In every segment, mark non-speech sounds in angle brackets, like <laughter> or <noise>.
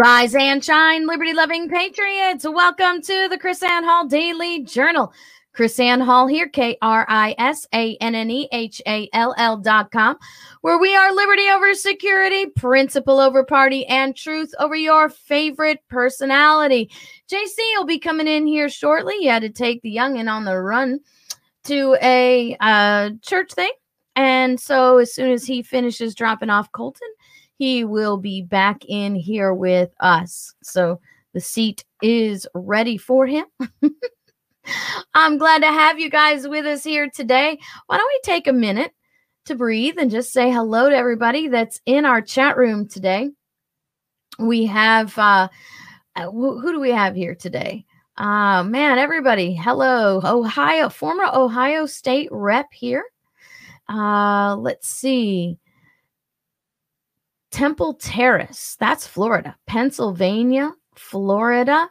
Rise and shine, liberty loving patriots. Welcome to the KrisAnne Hall Daily Journal. KrisAnne Hall here, K R I S A N N E H A L L dot com, where we are liberty over security, principle over party, and truth over your favorite personality. JC will be coming in here shortly. He had to take the youngin on the run to a uh, church thing. And so as soon as he finishes dropping off Colton, he will be back in here with us. So the seat is ready for him. <laughs> I'm glad to have you guys with us here today. Why don't we take a minute to breathe and just say hello to everybody that's in our chat room today? We have, uh, uh who do we have here today? Uh, man, everybody, hello. Ohio, former Ohio State rep here. Uh, let's see. Temple Terrace, that's Florida. Pennsylvania, Florida,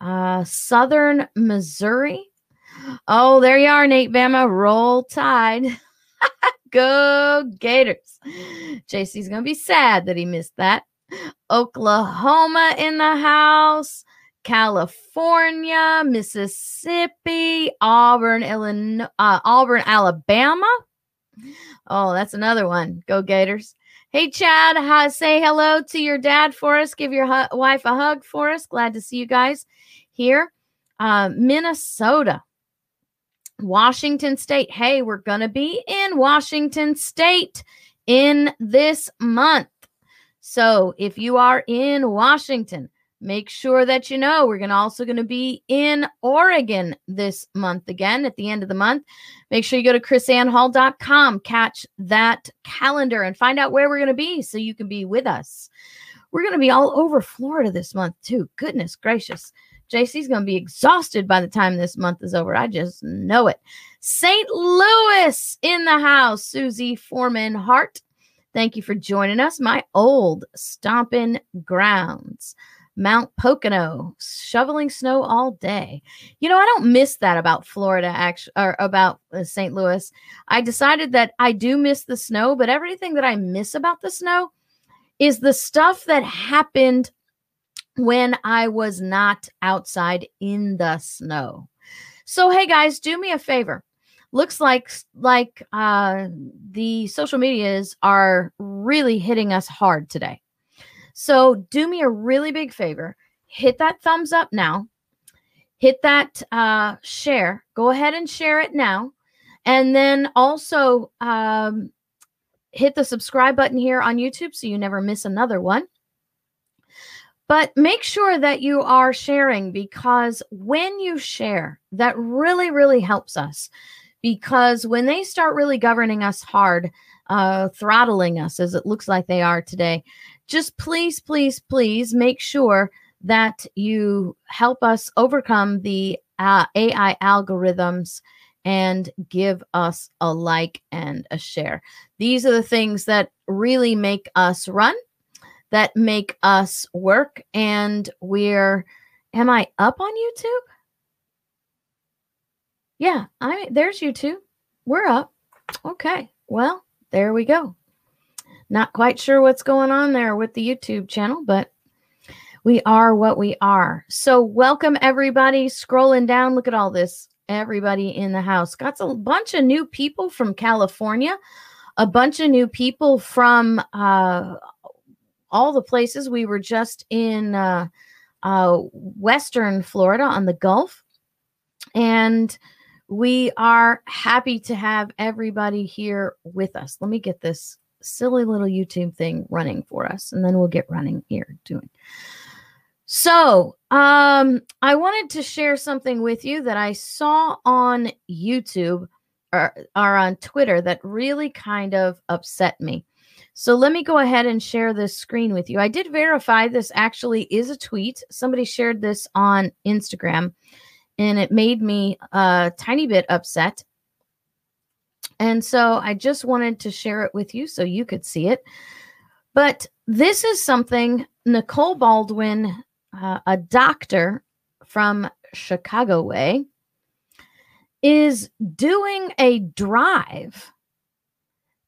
uh, Southern Missouri. Oh, there you are, Nate Bama. Roll Tide. <laughs> Go Gators. JC's going to be sad that he missed that. Oklahoma in the house. California, Mississippi, Auburn, Illinois, uh, Auburn, Alabama. Oh, that's another one. Go Gators. Hey, Chad, say hello to your dad for us. Give your hu- wife a hug for us. Glad to see you guys here. Uh, Minnesota, Washington State. Hey, we're going to be in Washington State in this month. So if you are in Washington, make sure that you know we're going to also going to be in Oregon this month again at the end of the month. Make sure you go to krisannehall.com, catch that calendar and find out where we're going to be so you can be with us. We're going to be all over Florida this month too. Goodness gracious. JC's going to be exhausted by the time this month is over. I just know it. St. Louis in the house. Susie Foreman Hart. Thank you for joining us. My old stomping grounds. Mount Pocono, shoveling snow all day. You know, I don't miss that about Florida, actually, or about uh, St. Louis. I decided that I do miss the snow, but everything that I miss about the snow is the stuff that happened when I was not outside in the snow. So, hey guys, do me a favor. Looks like like uh, the social medias are really hitting us hard today. So do me a really big favor hit that thumbs up now, hit that uh, share. Go ahead and share it now. And then also um, hit the subscribe button here on YouTube so you never miss another one. But make sure that you are sharing because when you share, that really, really helps us. Because when they start really governing us hard, uh, throttling us as it looks like they are today, just please, please, please make sure that you help us overcome the uh, AI algorithms and give us a like and a share. These are the things that really make us run, that make us work. And we're, am I up on YouTube? Yeah, I there's YouTube. We're up. Okay. Well, there we go. Not quite sure what's going on there with the YouTube channel, but we are what we are. So, welcome everybody. Scrolling down, look at all this. Everybody in the house. Got a bunch of new people from California, a bunch of new people from uh, all the places. We were just in uh, uh, Western Florida on the Gulf. And we are happy to have everybody here with us. Let me get this silly little YouTube thing running for us, and then we'll get running here doing. So, um, I wanted to share something with you that I saw on YouTube or, or on Twitter that really kind of upset me. So let me go ahead and share this screen with you. I did verify this actually is a tweet. Somebody shared this on Instagram and it made me a tiny bit upset. And so I just wanted to share it with you so you could see it. But this is something Nicole Baldwin, uh, a doctor from Chicago Way, is doing a drive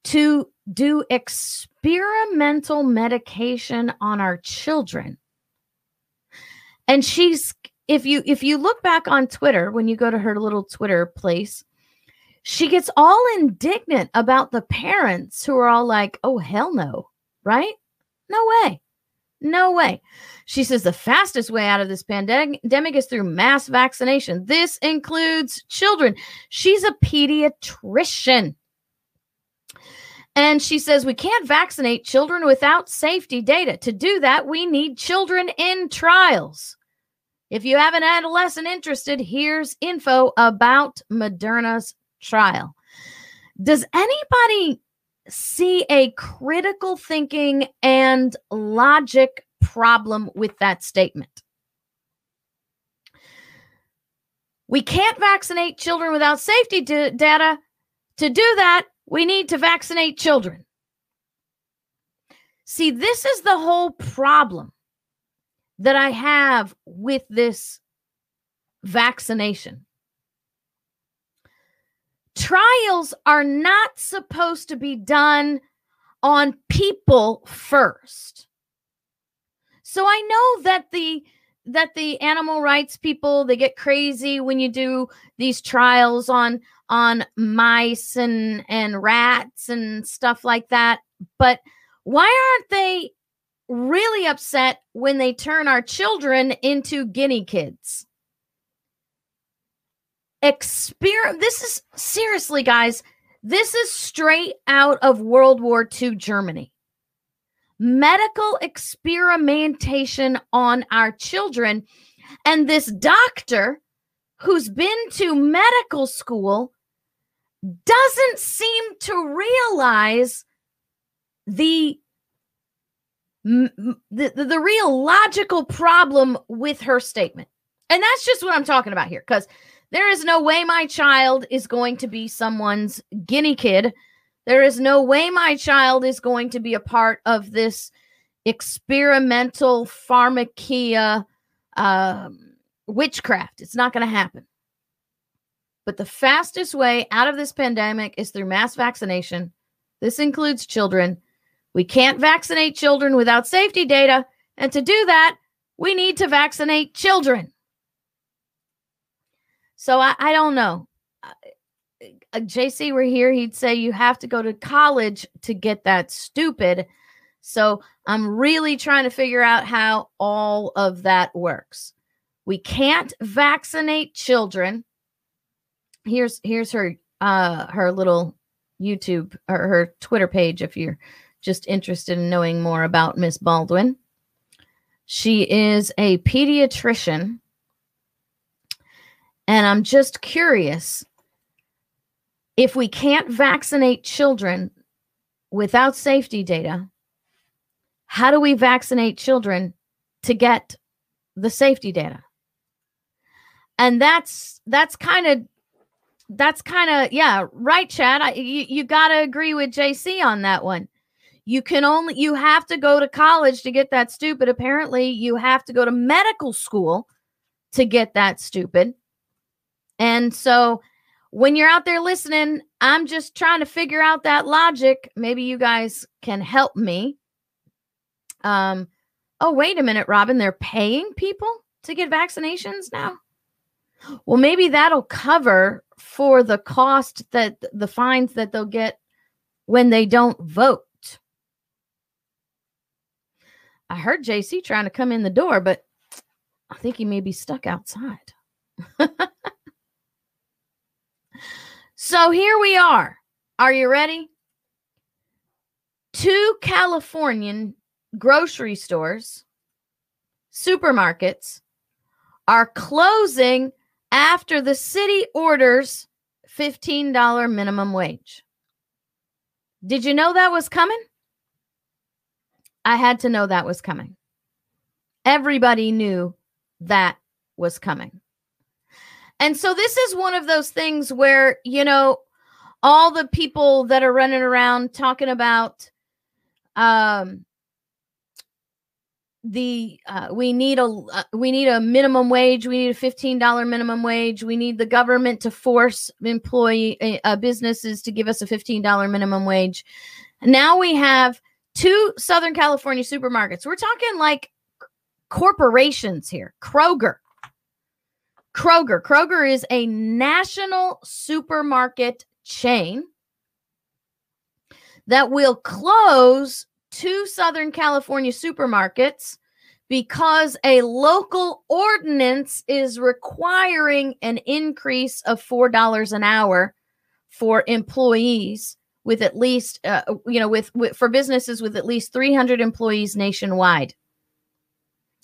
to do experimental medication on our children And she's if you if you look back on Twitter when you go to her little Twitter place, she gets all indignant about the parents who are all like, "Oh hell no." Right? No way. No way. She says the fastest way out of this pandemic is through mass vaccination. This includes children. She's a pediatrician. And she says we can't vaccinate children without safety data. To do that, we need children in trials. If you have an adolescent interested, here's info about Moderna's trial. Does anybody see a critical thinking and logic problem with that statement. We can't vaccinate children without safety d- data. To do that, we need to vaccinate children. See, this is the whole problem that I have with this vaccination. Trials are not supposed to be done on people first. So I know that the that the animal rights people they get crazy when you do these trials on on mice and and rats and stuff like that. But why aren't they really upset when they turn our children into guinea kids? Exper- this is seriously, guys, this is straight out of World War II Germany. Medical experimentation on our children. And this doctor who's been to medical school doesn't seem to realize the the, the, real logical problem with her statement. And that's just what I'm talking about here because there is no way my child is going to be someone's guinea kid. There is no way my child is going to be a part of this experimental pharmakia um, witchcraft. It's not going to happen. But the fastest way out of this pandemic is through mass vaccination. This includes children. We can't vaccinate children without safety data. And to do that, we need to vaccinate children. So I, I don't know. Uh, uh JC were here, he'd say you have to go to college to get that stupid. So I'm really trying to figure out how all of that works. We can't vaccinate children. Here's here's her uh her little YouTube or her Twitter page if you're just interested in knowing more about Miss Baldwin. She is a pediatrician and I'm just curious if we can't vaccinate children without safety data, how do we vaccinate children to get the safety data? And that's that's kind of that's kind of yeah, right Chad. I, you you got to agree with JC on that one. You can only you have to go to college to get that stupid. Apparently, you have to go to medical school to get that stupid. And so when you're out there listening, I'm just trying to figure out that logic. Maybe you guys can help me. Um, oh, wait a minute, Robin, they're paying people to get vaccinations now. Well, maybe that'll cover for the cost that the fines that they'll get when they don't vote. I heard JC trying to come in the door, but I think he may be stuck outside. <laughs> So here we are. Are you ready? Two Californian grocery stores, supermarkets are closing after the city orders $15 minimum wage. Did you know that was coming? I had to know that was coming. Everybody knew that was coming. And so this is one of those things where, you know, all the people that are running around talking about um the uh, we need a uh, we need a minimum wage we need a $15 minimum wage we need the government to force employee uh, businesses to give us a $15 minimum wage now we have two southern california supermarkets we're talking like corporations here. Kroger. Kroger. Kroger is a national supermarket chain that will close two Southern California supermarkets because a local ordinance is requiring an increase of $4 an hour for employees with at least uh, you know with, with for businesses with at least 300 employees nationwide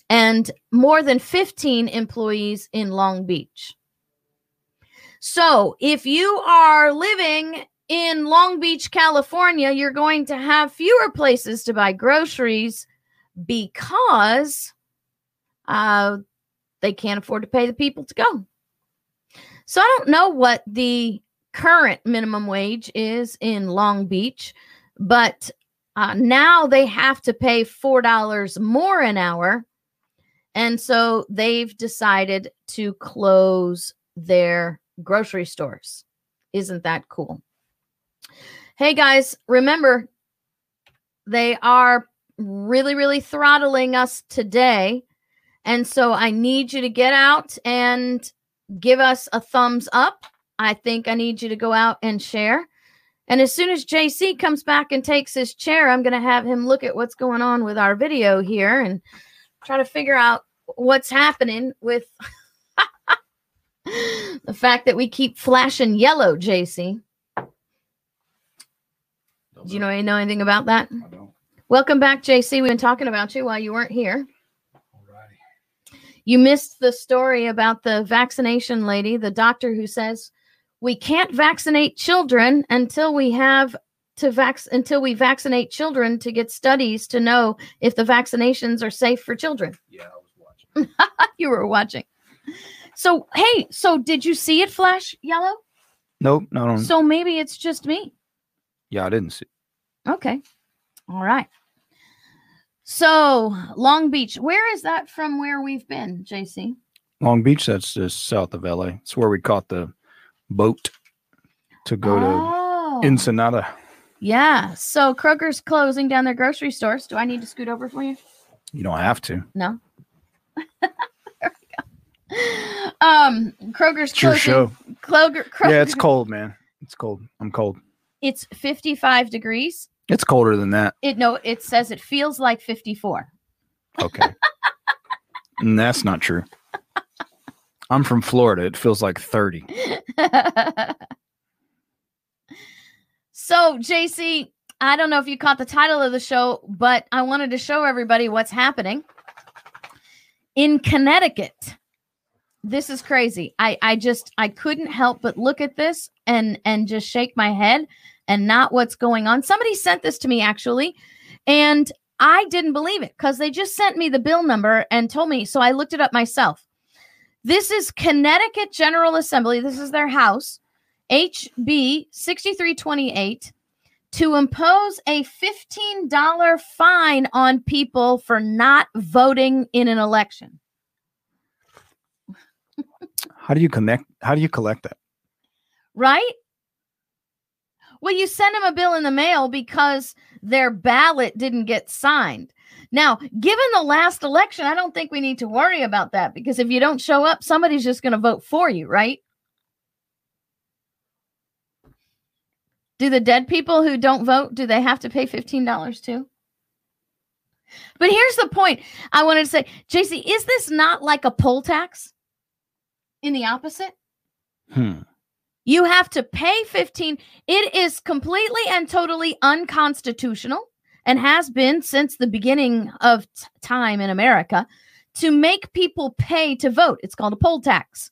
and more than 15 employees in Long Beach. So, if you are living in Long Beach, California, you're going to have fewer places to buy groceries because uh, they can't afford to pay the people to go. So, I don't know what the current minimum wage is in Long Beach, but uh, now they have to pay $4 more an hour and so they've decided to close their grocery stores. Isn't that cool? Hey guys, remember they are really, really throttling us today. And so I need you to get out and give us a thumbs up. I think I need you to go out and share. And as soon as JC comes back and takes his chair, I'm going to have him look at what's going on with our video here and try to figure out what's happening with <laughs> the fact that we keep flashing yellow, JC. Do you know, know anything about that? I don't. Welcome back, JC. We've been talking about you while you weren't here. Alrighty. You missed the story about the vaccination lady, the doctor who says we can't vaccinate children until we have to vac until we vaccinate children to get studies to know if the vaccinations are safe for children. Yeah, I was watching. <laughs> you were watching. So, hey, so did you see it flash yellow? Nope, not on. So maybe it's just me. yeah, I didn't see. Okay. All right. So, Long Beach, where is that from where we've been, JC? Long Beach, that's just south of LA. It's where we caught the boat to go oh. to Ensenada. Yeah. So, Kroger's closing down their grocery stores. Do I need to scoot over for you? You don't have to. No. there we go. Um, Kroger's It's your show. Kroger, Kroger, Yeah, it's cold, man. It's cold. I'm cold. It's 55 degrees. It's colder than that. It no, it says it feels like 54. Okay. <laughs> and that's not true. I'm from Florida. It feels like 30. <laughs> so, JC, I don't know if you caught the title of the show, but I wanted to show everybody what's happening in Connecticut. This is crazy. I I just I couldn't help but look at this and and just shake my head and not what's going on. Somebody sent this to me actually, and I didn't believe it because they just sent me the bill number and told me. So I looked it up myself. This is Connecticut General Assembly. This is their house, HB 6328, to impose a $15 fine on people for not voting in an election. How do you connect? How do you collect that? Right? Well, you send them a bill in the mail because their ballot didn't get signed. Now, given the last election, I don't think we need to worry about that because if you don't show up, somebody's just going to vote for you, right? Do the dead people who don't vote, do they have to pay $15 too? But here's the point I wanted to say, JC, is this not like a poll tax in the opposite? Hmm. You have to pay 15. It is completely and totally unconstitutional and has been since the beginning of t- time in America to make people pay to vote. It's called a poll tax.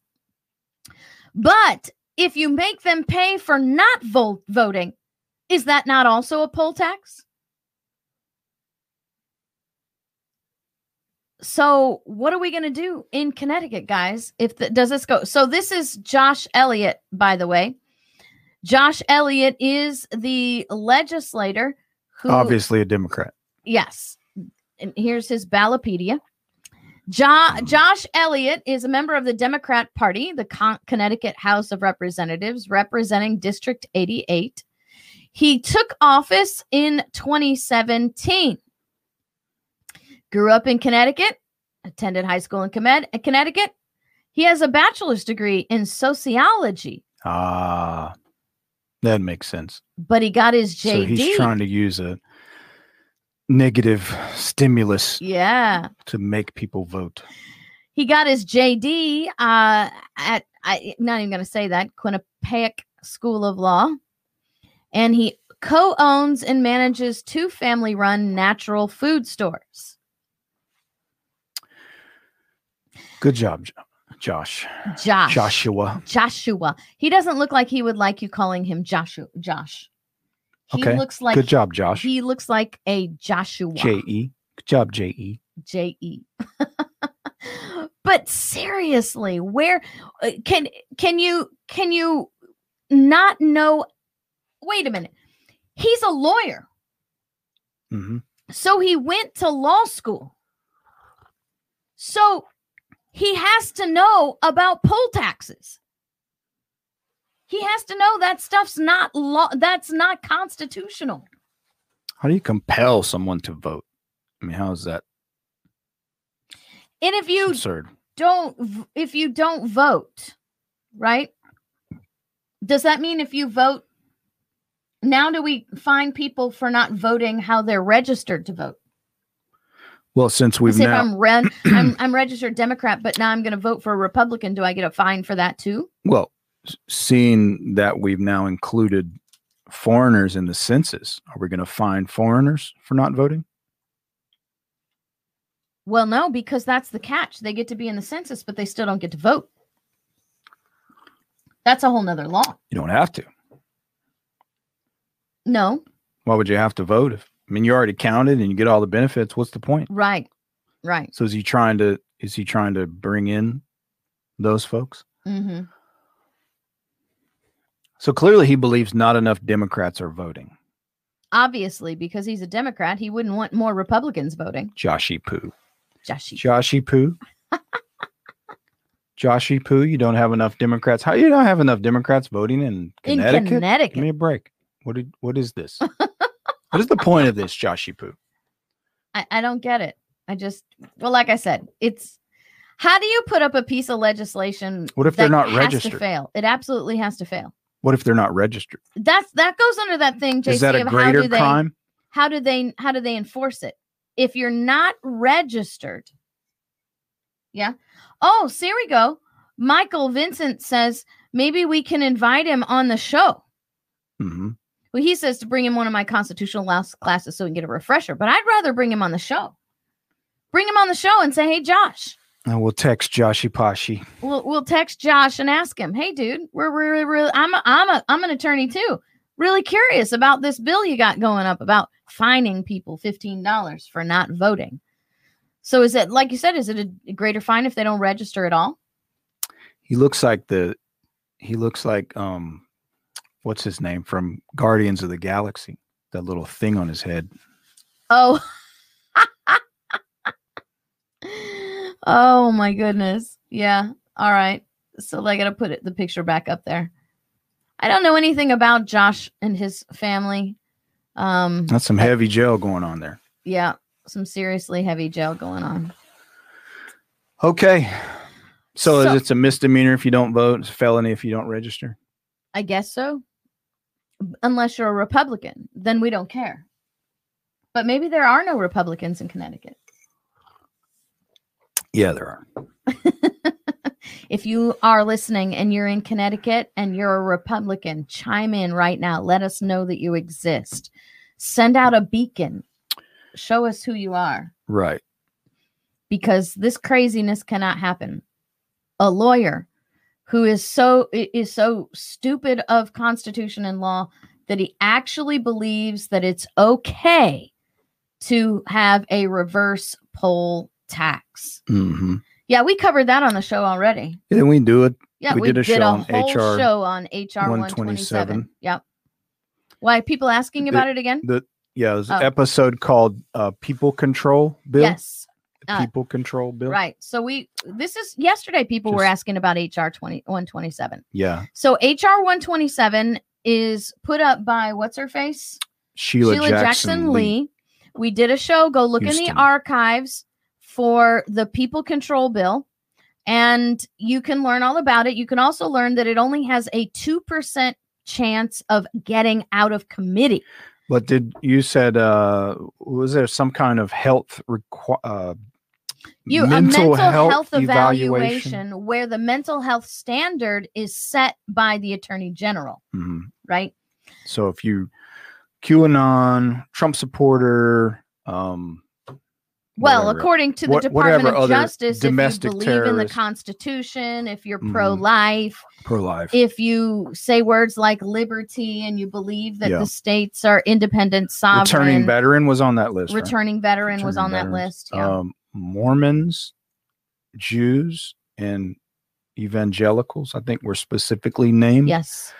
But if you make them pay for not voting, is that not also a poll tax? So, what are we going to do in Connecticut, guys? If the, does this go? So, this is Josh Elliott, by the way. Josh Elliott is the legislator who Obviously a Democrat. Yes. And here's his Ballotpedia. Jo- Josh Elliott is a member of the Democrat Party, the Con- Connecticut House of Representatives, representing District 88. He took office in 2017. Grew up in Connecticut, attended high school in Connecticut. He has a bachelor's degree in sociology, Ah, that makes sense. but he got his JD. So he's trying to use a negative stimulus yeah. to make people vote. He got his JD uh, at, I, not even going to say that, Quinnipiac School of Law. And he co owns and manages two family run natural food stores. Good job, Jo- Josh. Josh. Joshua. Joshua. He doesn't look like he would like you calling him Joshua. Josh. He Okay, looks like Good job, Josh. he looks like a Joshua. J E. Good job, J E. J E. <laughs> but seriously, where uh, can can you can you not know? Wait a minute. He's a lawyer, hmm so he went to law school. So he has to know about poll taxes. He has to know that stuff's not law. That's not constitutional. How do you compel someone to vote? I mean, how is that And if you absurd? don't if you don't vote right does that mean if you vote now do we find people for not voting how they're registered to vote Well, since we've Say if now, i'm red <clears throat> I'm, I'm registered democrat but now i'm going to vote for a republican do i get a fine for that too well, seeing that we've now included foreigners in the census, are we going to fine foreigners for not voting? well no because that's the catch they get to be in the census but they still don't get to vote that's a whole nother law You don't have to. no Why would you have to vote? If I mean, you already counted and you get all the benefits. What's the point? right right So is he trying to? Is he trying to bring in those folks? hmm So clearly, he believes not enough Democrats are voting. obviously because he's a democrat he wouldn't want more republicans voting Joshy Poo. Joshy. Joshy Poo. Joshy <laughs> Poo, you don't have enough Democrats. How you don't have enough Democrats voting in in Connecticut? Connecticut. Give me a break. What did, what is this? <laughs> what is the point of this, Joshy Poo? I, I don't get it. I just well, like I said, it's how do you put up a piece of legislation? What if they're that not registered? To fail. It absolutely has to fail. What if they're not registered? That's that goes under that thing. JC, is that a how greater do they crime? how do they how do they enforce it? If you're not registered, yeah. Oh, so here we go. Michael Vincent says maybe we can invite him on the show. hmm Well, he says to bring him one of my constitutional law classes so we can get a refresher, but I'd rather bring him on the show. Bring him on the show and say, "Hey, Josh." I will text Joshy Pashi. We'll we'll text Josh and ask him, "Hey, dude, we're really really I'm a, I'm a I'm an attorney too. Really curious about this bill you got going up about fining people fifteen dollars for not voting. So is it like you said? Is it a greater fine if they don't register at all? He looks like the he looks like um what's his name from Guardians of the Galaxy. That little thing on his head. Oh. <laughs> oh my goodness. Yeah. All right. So I got to put it, the picture back up there. I don't know anything about Josh and his family. Um That's some heavy gel going on there. yeah, some seriously heavy jail going on. Okay. So, So- it's a misdemeanor if you don't vote, it's a felony if you don't register. I guess so. Unless you're a Republican, then we don't care. But maybe there are no Republicans in Connecticut. Yeah, there are. <laughs> if you are listening and you're in Connecticut and you're a Republican, chime in right now. Let us know that you exist. Send out a beacon. Show us who you are Right. because this craziness cannot happen. A lawyer who is so is so stupid of constitution and law that he actually believes that it's okay to have a reverse poll tax. Mm-hmm. Yeah, we covered that on the show already. Didn't we do it? Yeah, We we, did a did show a on whole HR show on HR 127. 127. Yep. Why people asking The- about it again? The yeah, it was an Oh. episode called uh, "People Control Bill." Yes. Uh, People Control Bill. Right. So we this is yesterday people were asking about HR 20 127. Yeah, So HR 127 is put up by what's her face? Sheila, Jackson, Lee. We did a show. Go look in the archives for the People Control Bill, and you can learn all about it. You can also learn that it only has a 2% chance of getting out of committee. But did you said uh was there some kind of health requ- uh You a mental health, evaluation, where the mental health standard is set by the attorney general, Mhm. right? So if you QAnon, Trump supporter, um Well, whatever- according to the what- Department of Justice, if you believe in the Constitution, if you're Mhm. pro-life, pro-life. if you say words like liberty and you believe that Yeah. the states are independent, sovereign, Returning veteran was on that list. right? returning veteran was on Returning that list. Yeah. Um, Mormons, Jews, and evangelicals, I think were specifically named yes.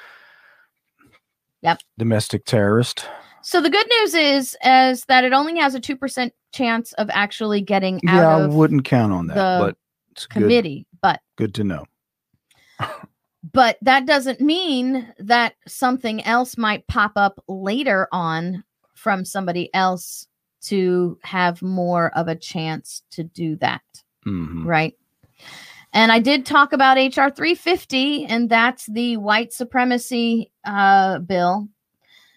Yep. Domestic terrorist. So the good news is is that it only has a two percent chance of actually getting out Yeah, I of wouldn't count on that, but it's good, committee, but good to know. but that doesn't mean that something else might pop up later on from somebody else to have more of a chance to do that. Mhm. right? And I did talk about HR 350, and that's the white supremacy uh, bill.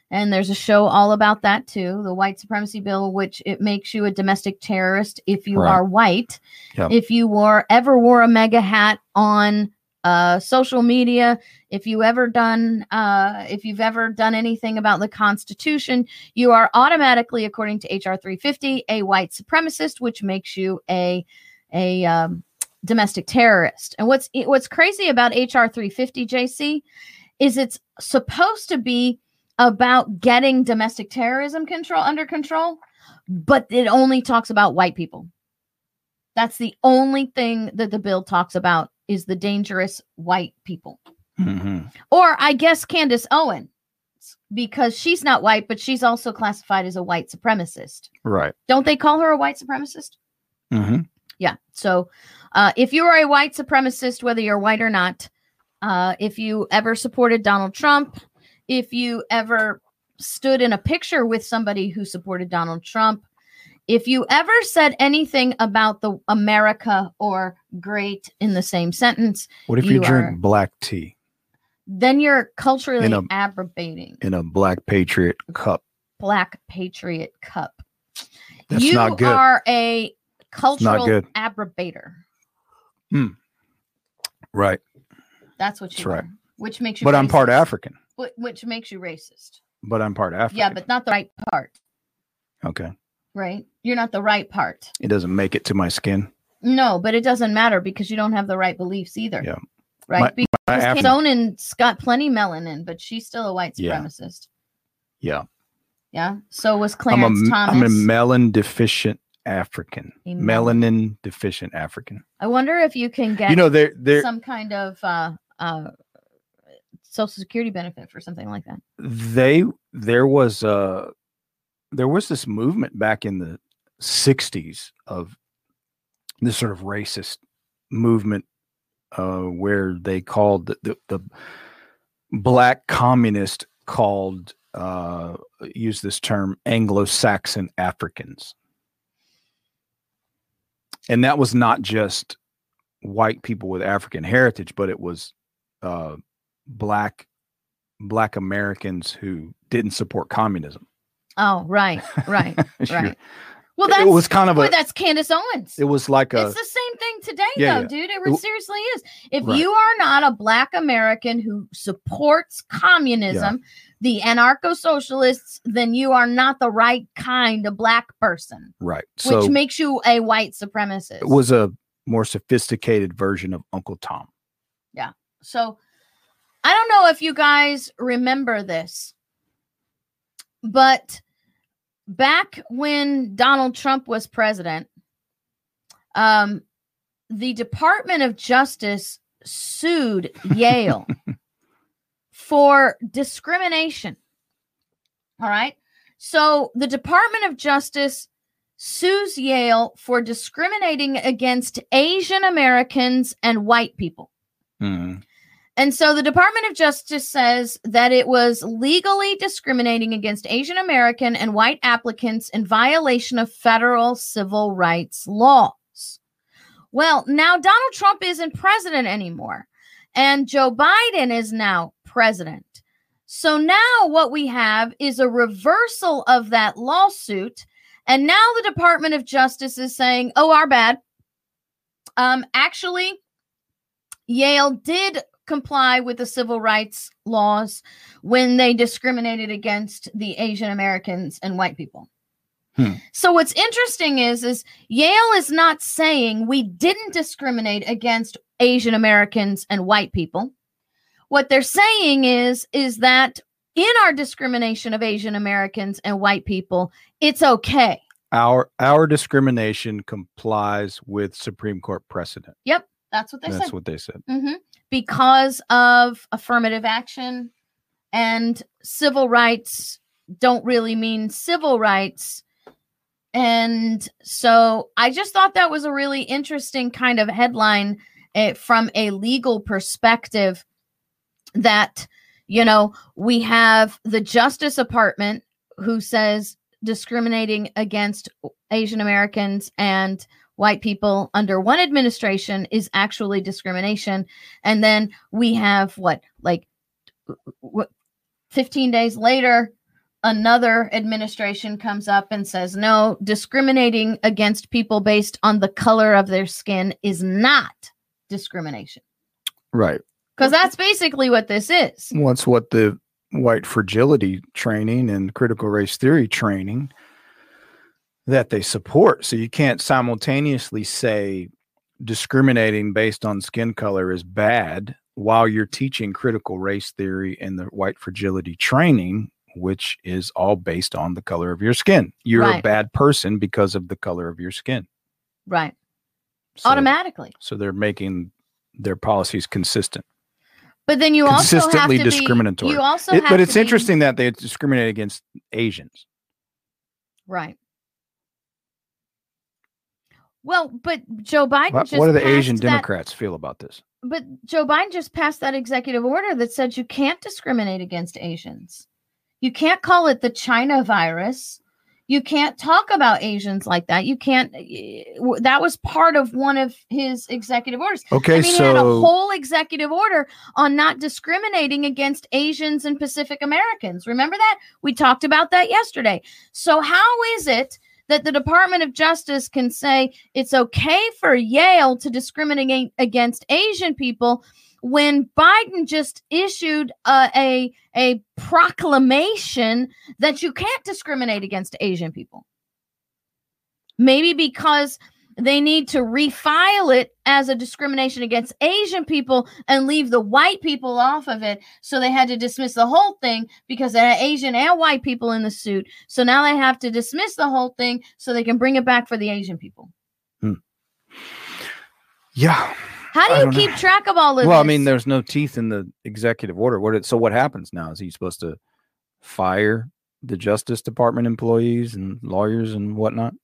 And there's a show all about that too, the white supremacy bill, which it makes you a domestic terrorist if you Right. are white. Yep. If you wore ever wore a MAGA hat on uh, social media, if you ever done, uh, if you've ever done anything about the Constitution, you are automatically, according to HR 350, a white supremacist, which makes you a a um, domestic terrorist. And what's what's crazy about HR 350 JC is it's supposed to be about getting domestic terrorism control under control, but it only talks about white people. That's the only thing that the bill talks about is the dangerous white people. Mhm. Or I guess Candace Owen because she's not white, but she's also classified as a white supremacist. Right. Don't they call her a white supremacist? hmm Yeah. So uh, if you are a white supremacist, whether you're white or not, uh, if you ever supported Donald Trump, if you ever stood in a picture with somebody who supported Donald Trump, if you ever said anything about the America or great in the same sentence, What if you, You drink are- black tea then you're culturally In a- approbating in a black patriot cup? Black Patriot Cup. That's you not good. are a cultural good. approbator. Hmm. right. That's what That's you right. which makes you. But I'm part racist. African. Which makes you racist. But I'm part African. Yeah, but not the right part, okay. right? You're not the right part. It doesn't make it to my skin. No, but it doesn't matter because you don't have the right beliefs either. Yeah. Right? My- because My Onen's got plenty melanin, but she's still a white supremacist. yeah. Yeah. So was I'm Clarence a Thomas. am a melon deficient African. A Melanin deficient African. I wonder if you can get You know, there there some kind of uh, uh, social security benefit for something like that. they there was uh there was this movement back in the 60s of this sort of racist movement uh where they called the the, the black communist called uh use this term anglo-saxon africans. And that was not just white people with african heritage but it was uh black black americans who didn't support communism. Oh, right, right, <laughs> right. Well, that's, it was kind of a that's Candace Owens. it was like a it's the same thing today, Yeah, though, yeah. dude. It, w- seriously is. If Right. you are not a Black American who supports communism, the anarcho socialists, then you are not the right kind of Black person, right which makes you a white supremacist. it was a more sophisticated version of uncle tom Yeah. So I don't know if you guys remember this, but back when Donald Trump was president, um, the Department of Justice sued Yale <laughs> for discrimination. All right. So the Department of Justice sues Yale for discriminating against Asian Americans and white people. Mhm. And so the Department of Justice says that it was legally discriminating against Asian American and white applicants in violation of federal civil rights laws. Well, now Donald Trump isn't president anymore, and Joe Biden is now president. So now what we have is a reversal of that lawsuit. And now the Department of Justice is saying, oh, our bad. Um, actually, Yale did comply with the civil rights laws when they discriminated against the Asian Americans and white people. Hmm. So what's interesting is is Yale is not saying we didn't discriminate against Asian Americans and white people. What they're saying is is that in our discrimination of Asian Americans and white people, it's okay. Our our discrimination complies with Supreme Court precedent. That's what they That's said. That's what they said. hmm Because of affirmative action and civil rights don't really mean civil rights. And so I just thought that was a really interesting kind of headline eh, from a legal perspective that, you know, we have the Justice Department who says discriminating against Asian Americans and white people under one administration is actually discrimination. And then we have what like what 15 days later another administration comes up and says no discriminating against people based on the color of their skin is not discrimination. Right. because that's basically what this is. What's what the white fragility training and critical race theory training that they support. So you can't simultaneously say discriminating based on skin color is bad while you're teaching critical race theory and the white fragility training, which is all based on the color of your skin. You're a bad person because of the color of your skin. right So, automatically So they're making their policies consistent. but then you also have Consistently to be- discriminatory. you also It- but it's be- interesting that they discriminate against Asians. right well but joe biden What, just what do the Asian that- Democrats feel about this? But Joe Biden just passed that executive order that said you can't discriminate against Asians. You can't call it the China virus. You can't talk about Asians like that. You can't. eh, That was part of one of his executive orders. Okay, I mean, he had a whole executive order on not discriminating against Asians and Pacific Americans. Remember that? We talked about that yesterday. So, how is it that the Department of Justice can say it's okay for Yale to discriminate against Asian people when Biden just issued a, a, a proclamation that you can't discriminate against Asian people? Maybe because they need to refile it as a discrimination against Asian people and leave the white people off of it. So they had to dismiss the whole thing because they had Asian and white people in the suit. So now they have to dismiss the whole thing so they can bring it back for the Asian people. Hmm. yeah. How do you don't know. keep track of all of this? Well, I mean, there's no teeth in the executive order. What? It, so what happens now? Is he supposed to fire the Justice Department employees and lawyers and whatnot?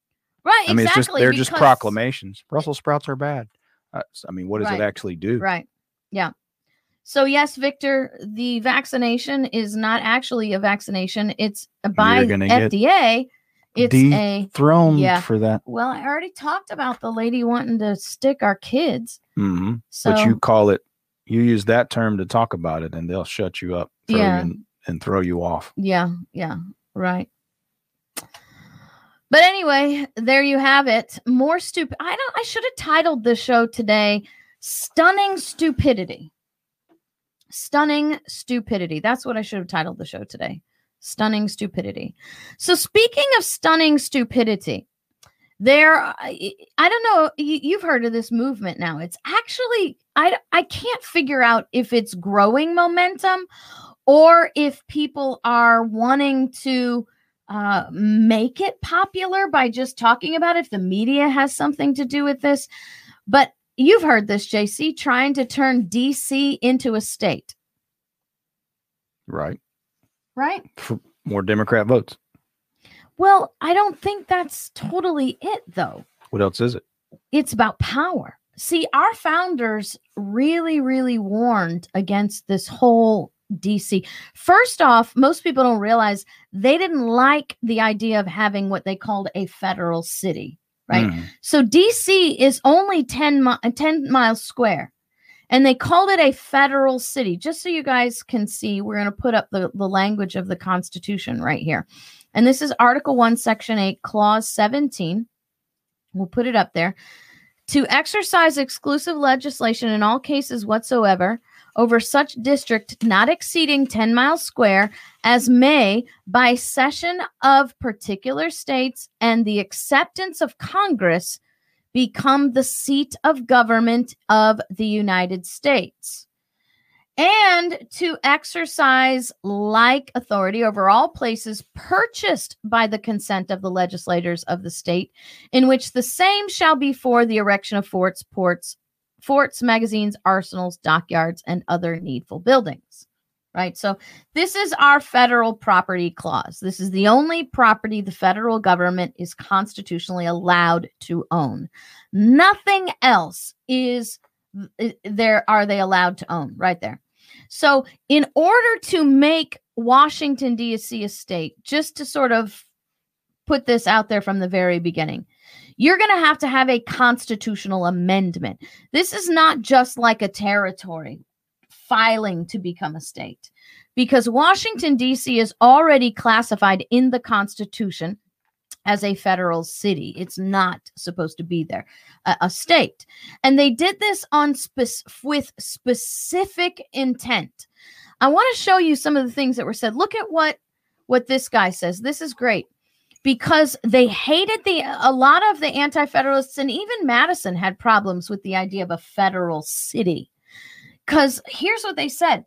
Right, I mean, it's just they're just proclamations. Brussels sprouts are bad. Uh, I mean, what does Right. it actually do? Right. Yeah. So yes, Victor, the vaccination is not actually a vaccination. It's by FDA. It's a Thrown Yeah. for that. well, I already talked about the lady wanting to stick our kids. Mm-hmm. So but you call it, you use that term to talk about it, and they'll shut you up, throw Yeah. you in, and throw you off. Yeah, yeah, right. But anyway, there you have it. More stupid. I don't. I should have titled the show today "Stunning Stupidity." Stunning stupidity. That's what I should have titled the show today. Stunning stupidity. So speaking of stunning stupidity, there. I, I don't know. You, you've heard of this movement now. It's actually. I I can't figure out if it's growing momentum or if people are wanting to uh, make it popular by just talking about it, if the media has something to do with this. But you've heard this, JC, trying to turn DC into a state, Right. right? For more Democrat votes. Well, I don't think that's totally it, though. What else is it? It's about power. See, our founders really, really warned against this whole DC. First off, most people don't realize they didn't like the idea of having what they called a federal city, right? Mhm. So DC is only 10, mi- uh, 10 miles square. And they called it a federal city. Just so you guys can see, we're going to put up the, the language of the Constitution right here. And this is Article 1, Section 8, Clause 17. We'll put it up there. To exercise exclusive legislation in all cases whatsoever over such district not exceeding 10 miles square as may, by cession of particular states and the acceptance of Congress, become the seat of government of the United States. And to exercise like authority over all places purchased by the consent of the legislators of the state, in which the same shall be for the erection of forts, ports, forts, magazines, arsenals, dockyards, and other needful buildings. Right. So this is our federal property clause. This is the only property the federal government is constitutionally allowed to own. Nothing else is there are they allowed to own right there. So in order to make Washington D.C. a state, just to sort of put this out there from the very beginning, you're going to have to have a constitutional amendment. This is not just like a territory filing to become a state because Washington, D.C. is already classified in the Constitution as a federal city. It's not supposed to be there, a, a state. And they did this on spec- with specific intent. I want to show you some of the things that were said. Look at what what this guy says. This is great because they hated the a lot of the anti-federalists and even Madison had problems with the idea of a federal city. Cuz here's what they said.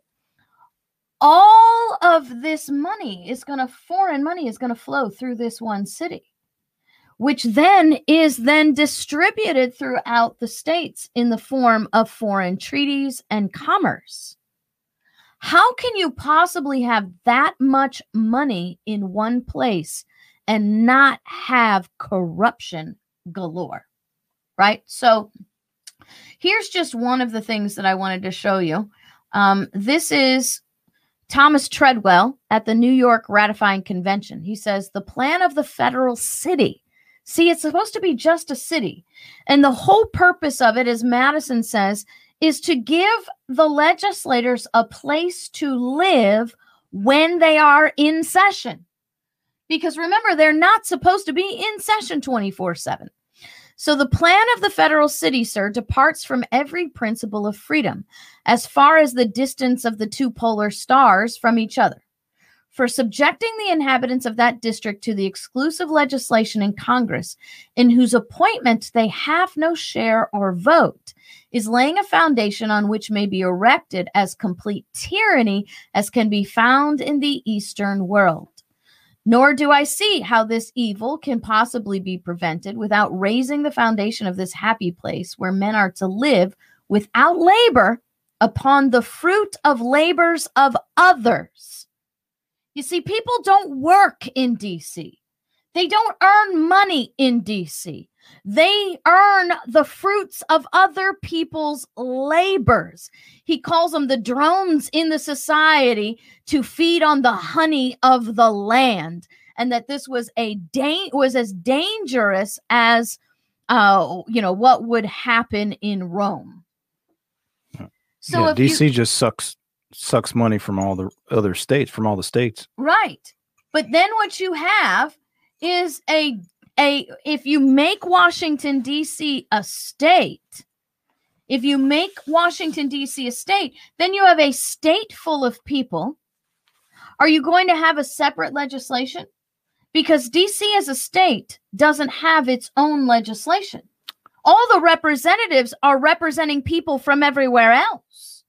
All of this money is going to foreign money is going to flow through this one city which then is then distributed throughout the states in the form of foreign treaties and commerce. How can you possibly have that much money in one place and not have corruption galore? Right? So here's just one of the things that I wanted to show you. Um, this is Thomas Treadwell at the New York Ratifying Convention. He says the plan of the federal city. See, it's supposed to be just a city. And the whole purpose of it, as Madison says, is to give the legislators a place to live when they are in session. Because remember, they're not supposed to be in session 24 7. So the plan of the federal city, sir, departs from every principle of freedom as far as the distance of the two polar stars from each other. For subjecting the inhabitants of that district to the exclusive legislation in Congress, in whose appointment they have no share or vote, is laying a foundation on which may be erected as complete tyranny as can be found in the Eastern world. Nor do I see how this evil can possibly be prevented without raising the foundation of this happy place where men are to live without labor upon the fruit of labors of others. You see, people don't work in DC. They don't earn money in DC. They earn the fruits of other people's labors. He calls them the drones in the society to feed on the honey of the land, and that this was a da- was as dangerous as uh, you know what would happen in Rome. So yeah, if you- DC just sucks sucks money from all the other states, from all the states. Right. But then what you have is a a if you make Washington DC a state, if you make Washington DC a state, then you have a state full of people. Are you going to have a separate legislation? Because DC as a state doesn't have its own legislation. All the representatives are representing people from everywhere else.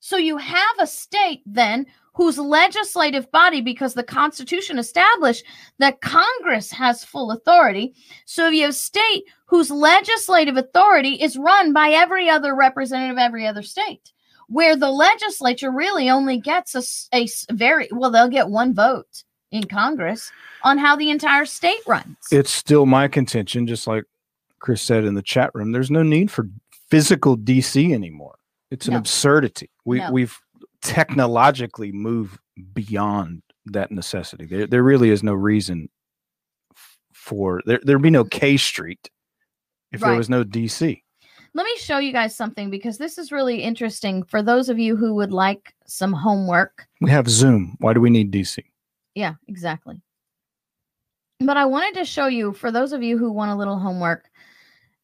So you have a state then whose legislative body, because the Constitution established that Congress has full authority. So if you have a state whose legislative authority is run by every other representative of every other state, where the legislature really only gets a very well, they'll get one vote in Congress on how the entire state runs. It's still my contention, just like Chris said in the chat room, there's no need for physical DC anymore. It's an No. absurdity. We No. we've technologically move beyond that necessity. There there really is no reason for there. There'd be no K Street if there was no DC. Let me show you guys something because this is really interesting for those of you who would like some homework. We have Zoom. Why do we need DC? Yeah, exactly. But I wanted to show you, for those of you who want a little homework,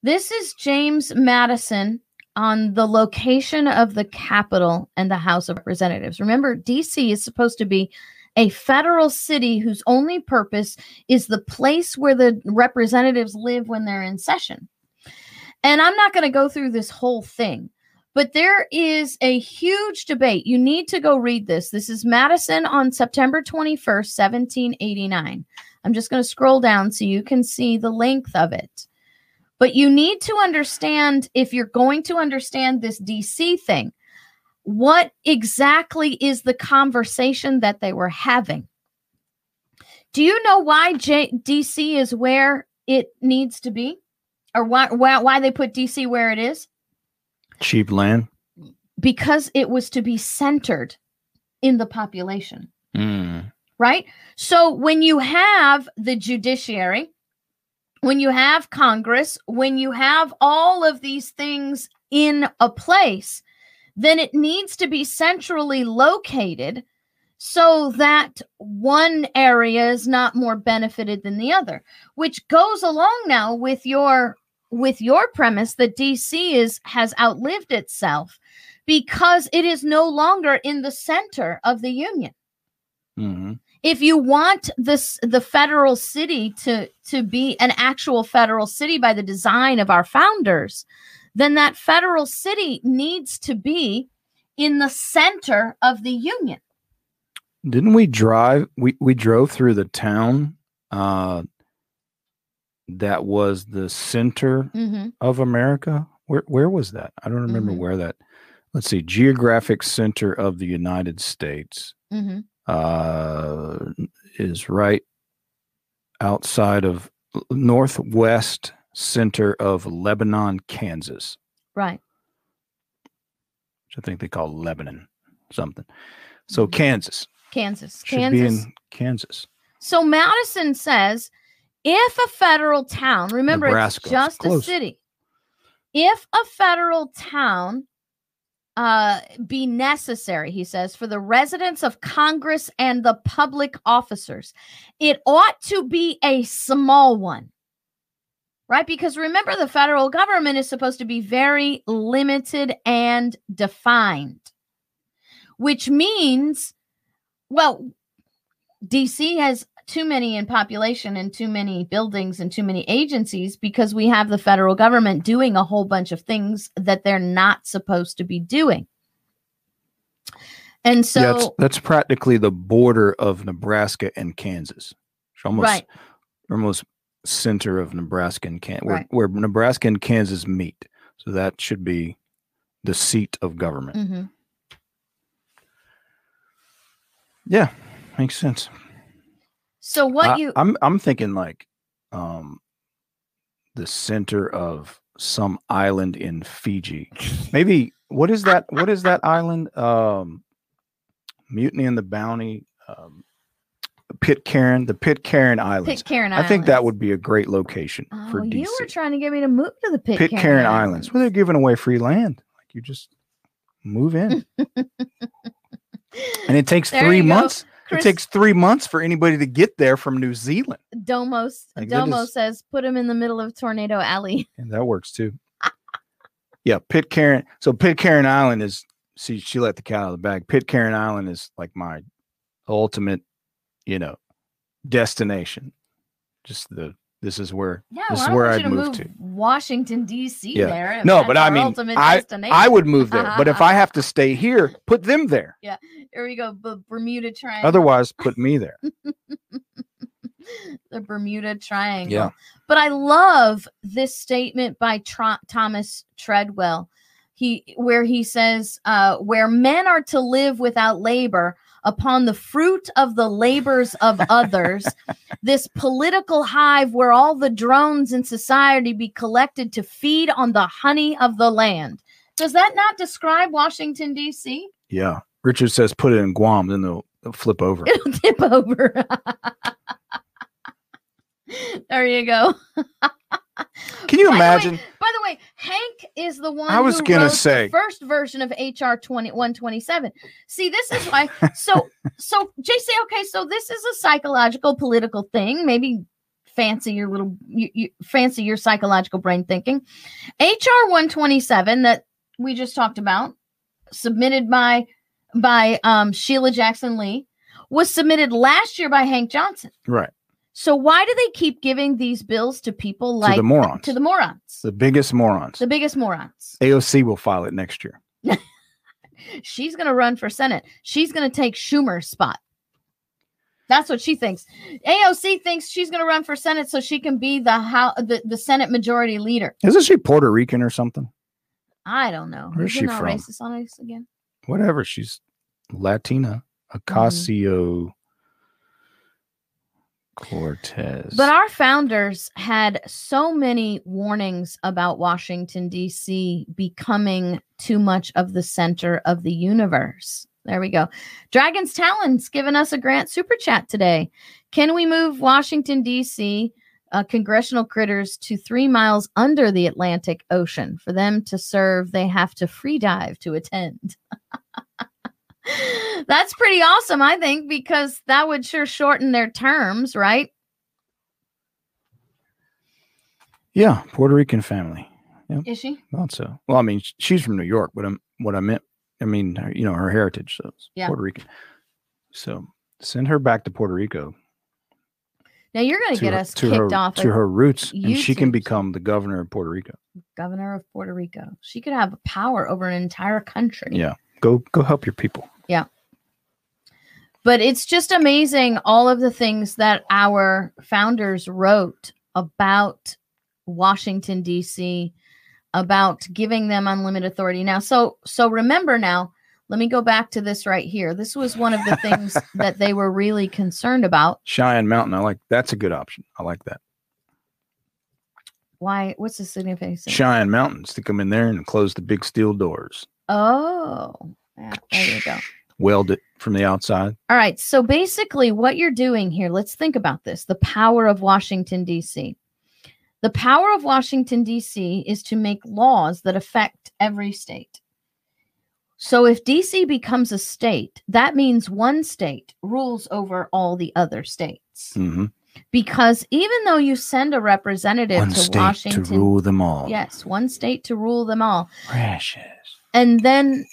this is James Madison on the location of the Capitol and the House of Representatives. Remember, DC is supposed to be a federal city whose only purpose is the place where the representatives live when they're in session. And I'm not going to go through this whole thing, but there is a huge debate. You need to go read this. This is Madison on September 21st, 1789. I'm just going to scroll down so you can see the length of it. But you need to understand if you're going to understand this DC thing, what exactly is the conversation that they were having? Do you know why J- DC is where it needs to be? Or why, why why they put DC where it is? Cheap land. Because it was to be centered in the population. Mm. right? So when you have the judiciary, when you have Congress, when you have all of these things in a place, then it needs to be centrally located so that one area is not more benefited than the other which goes along now with your with your premise that DC is has outlived itself because it is no longer in the center of the union. Hmm if you want this the federal city to to be an actual federal city by the design of our founders then that federal city needs to be in the center of the union Didn't we drive? We we drove through the town uh, that was the center mm-hmm. of America. Where where was that? I don't remember Mhm. where that. Let's see, geographic center of the United States Mm-hmm. Uh, is right outside of northwest center of Lebanon, Kansas, right. Which I think they call Lebanon something. So Mhm. Kansas. Kansas. Should kansas be in Kansas. so madison says if a federal town remember Nebraska, it's just a city. If a federal town uh, be necessary, he says, for the residents of Congress and the public officers. It ought to be a small one, right? Because remember, the federal government is supposed to be very limited and defined, which means, well, DC has too many in population and too many buildings and too many agencies because we have the federal government doing a whole bunch of things that they're not supposed to be doing. And so, yeah, that's, that's practically the border of Nebraska and Kansas. It's almost right, almost center of Nebraska and Kansas, where, Right. where Nebraska and Kansas meet. So that should be the seat of government. mhm. Yeah, makes sense. So what I, you I'm I'm thinking like um the center of some island in Fiji. Maybe what is that? What is that island? Um Mutiny and the Bounty, um Pitcairn, the Pitcairn Islands. Pitcairn I think that would be a great location Oh, for DC. you were trying to get me to move to the Pitcairn, Pitcairn Islands. Well, they're giving away free land. Like you just move in. <laughs> and it takes There three months. go. Chris It takes three months for anybody to get there from New Zealand. Domos Like, Domo is- says put him in the middle of Tornado Alley. <laughs> And that works too. yeah, Pitcairn. So Pitcairn Island is see, she let the cat out of the bag. Pitcairn Island is like my ultimate, you know, destination. Just the this is where Yeah, This well, is I where I'd to move move to. Washington D.C. Yeah. there. No, but I mean, I- I would move there. But if I have to <laughs> stay here, put them there. Yeah, here we go, the Bermuda Triangle. Otherwise, put me there. <laughs> the Bermuda Triangle. Yeah. But I love this statement by Tro- Thomas Treadwell. He where he says, uh, "Where men are to live without labor." Upon the fruit of the labors of others, <laughs> this political hive where all the drones in society be collected to feed on the honey of the land. Does that not describe Washington, D.C.? Yeah. Richard says put it in Guam, then they'll, they'll flip over. <laughs> It'll tip over. <laughs> There you go. Can you By the way- imagine? By the way, Hank is the one I was who gonna say- the first version of HR 2127. See, this is why <laughs> so so JC, okay, so this is a psychological political thing. Maybe fancy your little you, you fancy your psychological brain thinking. HR 127 that we just talked about, submitted by by um Sheila Jackson Lee, was submitted last year by Hank Johnson. Right. So why do they keep giving these bills to people like to the morons. to the morons? the biggest morons. the biggest morons. AOC will file it next year. <laughs> She's going to run for Senate. She's going to take Schumer's spot. That's what she thinks. AOC thinks she's going to run for Senate so she can be the how the, the Senate majority leader. Isn't she Puerto Rican or something? I don't know. Where's Is she not from? racist on us again? Whatever. She's Latina. Mm-hmm. Ocasio Cortez. But our founders had so many warnings about Washington, D.C. becoming too much of the center of the universe. There we go. Dragon's Talon's given us a grant super chat today. Can we move Washington, D.C. Uh, congressional critters to three miles under the Atlantic Ocean? For them to serve, they have to free dive to attend. <laughs> That's pretty awesome, I think, because that would sure shorten their terms, right? yeah, Puerto Rican family. Is she? Thought so. Well, I mean, she's from New York, but I'm, what I meant, I mean, you know, her heritage, so Yeah. Puerto Rican. So send her back to Puerto Rico Now you're going to get her, us to kicked her, off to of her roots, and she can become the governor of Puerto Rico. governor of Puerto Rico. She could have power over an entire country. Yeah, go go help your people. But it's just amazing all of the things that our founders wrote about Washington D.C. about giving them unlimited authority. Now, so so remember now, let me go back to this right here. This was one of the <laughs> things that they were really concerned about. Cheyenne Mountain, I like that's a good option. I like that. Why what's the significance? Cheyenne Mountains to come in there and close the big steel doors, Oh, yeah, there you go. weld it from the outside. All right. So basically, what you're doing here, let's think about this the power of Washington, D.C. The power of Washington, D.C. is to make laws that affect every state. So if D.C. becomes a state, that means one state rules over all the other states. hmm Because even though you send a representative One to Washington, to rule them all. yes, one state to rule them all Precious. and then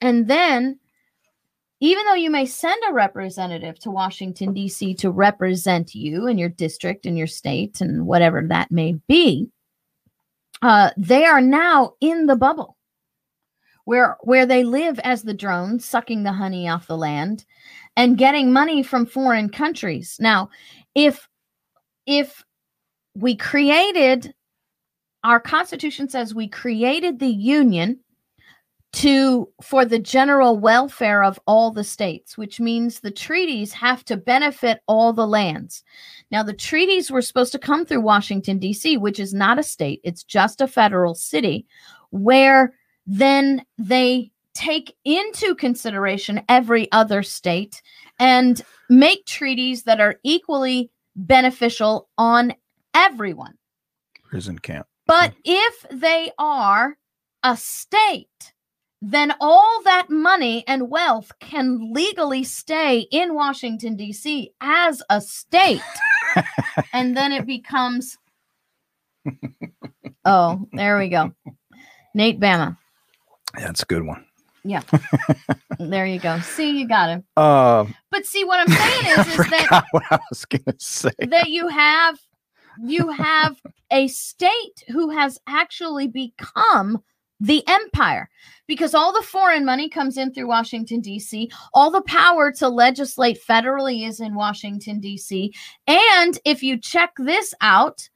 and then even though you may send a representative to Washington D.C. to represent you and your district and your state and whatever that may be, uh, they are now in the bubble where where they live as the drones, sucking the honey off the land and getting money from foreign countries. Now, if if we created our Constitution says we created the Union to for the general welfare of all the states which means the treaties have to benefit all the lands. Now the treaties were supposed to come through washington d.c which is not a state. It's just a federal city where then they take into consideration every other state and make treaties that are equally beneficial on everyone. Prison camp. but if they are a state, then all that money and wealth can legally stay in Washington, D.C. as a state. <laughs> and then it becomes. Oh, there we go. Nate Bama. That's a good one. Yeah. <laughs> there you go. See, you got him. Uh, But see, what I'm saying is, <laughs> is that what I was gonna say. that you have you have a state who has actually become the empire because all the foreign money comes in through Washington D.C. all the power to legislate federally is in Washington D.C. and if you check this out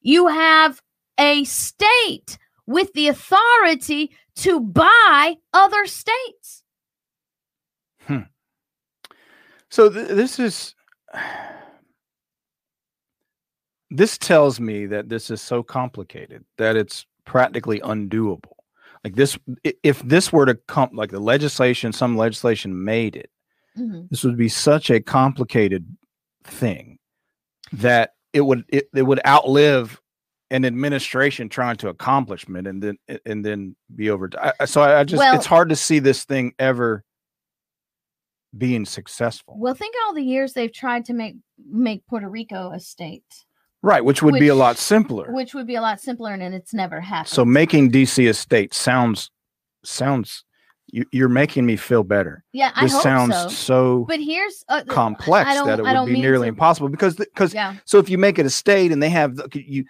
you have a state with the authority to buy other states Hmm. So th- this is <sighs> this tells me that this is so complicated that it's practically undoable. Like this, if this were to come, like the legislation, some legislation made it, Mhm. this would be such a complicated thing that it would it, it would outlive an administration trying to accomplishment and then and then be over. I- so I, I just Well- it's hard to see this thing ever being successful. Well, think all the years they've tried to make make Puerto Rico a state, right, which would be a lot simpler. which would be a lot simpler, and it's never happened. so making DC a state sounds sounds you, you're making me feel better. yeah, I This hope sounds so. so But here's uh, complex that it would be nearly to- impossible because because yeah, So if you make it a state and they have you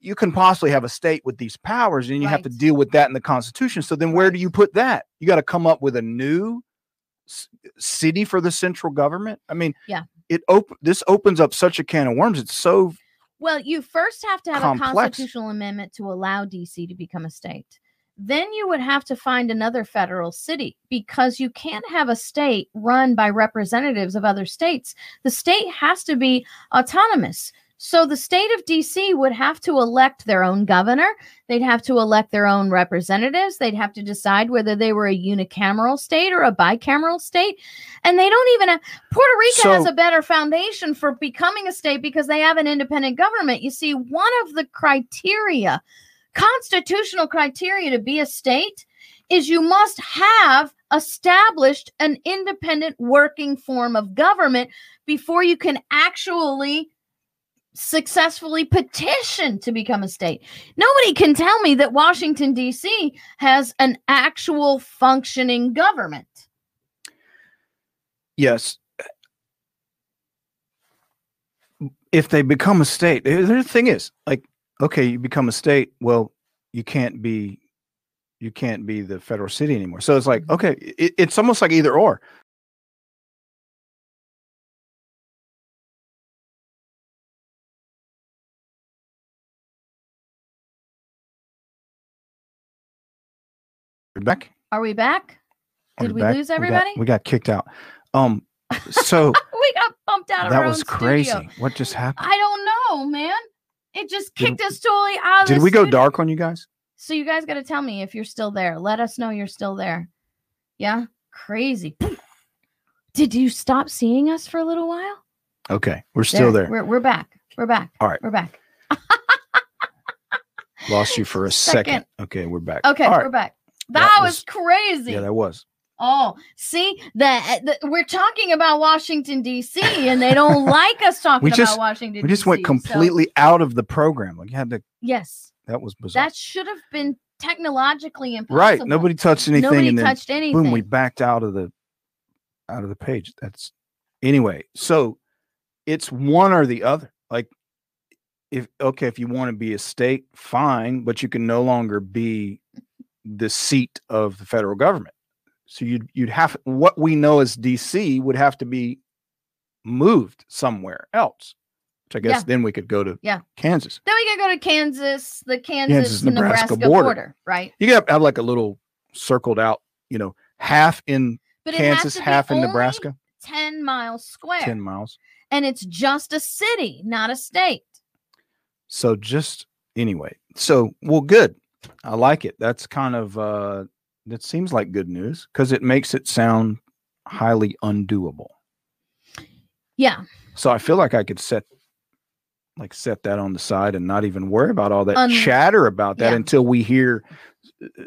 you can possibly have a state with these powers and you have to deal with that in the constitution. So then where Right. do you put that? You got to come up with a new s- city for the central government. I mean, Yeah. It op- this opens up such a can of worms. It's so Well, you first have to have a constitutional amendment to allow DC to become a state. Then you would have to find another federal city because you can't have a state run by representatives of other states. The state has to be autonomous. So the state of DC would have to elect their own governor. They'd have to elect their own representatives. They'd have to decide whether they were a unicameral state or a bicameral state. And they don't even have Puerto Rico has a better foundation for becoming a state because they have an independent government. You see, one of the criteria, constitutional criteria to be a state, is you must have established an independent working form of government before you can actually successfully petition to become a state. Nobody can tell me that Washington, D.C. has an actual functioning government. yes. If they become a state, the thing is, like, okay, you become a state. Well, you can't be, you can't be the federal city anymore. So it's like, Mhm. okay, it, it's almost like either or. You're back. Are we back? Did we back? lose everybody? We got, kicked out. Um, so <laughs> we got bumped out of that was crazy. studio. What just happened? I don't know, man. It just Did- kicked us totally out of Did we go dark on you guys? So you guys got to tell me if you're still there. Let us know you're still there. Yeah, crazy. <clears throat> Did you stop seeing us for a little while? Okay, we're still there. We're we're back. We're back. All right. We're back. <laughs> Lost you for a second. Second. Okay, we're back. Okay, All we're back. That, That was, was- crazy. Yeah, that was. Oh, see that eh, we're talking about Washington D.C. and they don't <laughs> like us talking We just- about Washington. We just went DC, so- completely out of the program. Like you had to. yes, That was bizarre. that should have been technologically impossible. right. Nobody touched anything, Nobody and touched anything. boom, we backed out of the out of the page. That's anyway. So it's one or the other. Like if okay, if you want to be a state, fine, but you can no longer be the seat of the federal government. So you'd you'd have what we know as DC would have to be moved somewhere else. Which I guess Yeah. then we could go to Yeah. Kansas. Then we could go to Kansas, the Kansas, Nebraska Nebraska, border. border. right? You could have like a little circled out, you know, half in But Kansas, half in Nebraska, 10 miles square. 10 miles. And it's just a city, not a state. So just anyway. So well good. I like it. That's kind of uh that seems like good news because it makes it sound highly undoable. Yeah. So I feel like I could set like set that on the side and not even worry about all that Un- chatter about that yeah. until we hear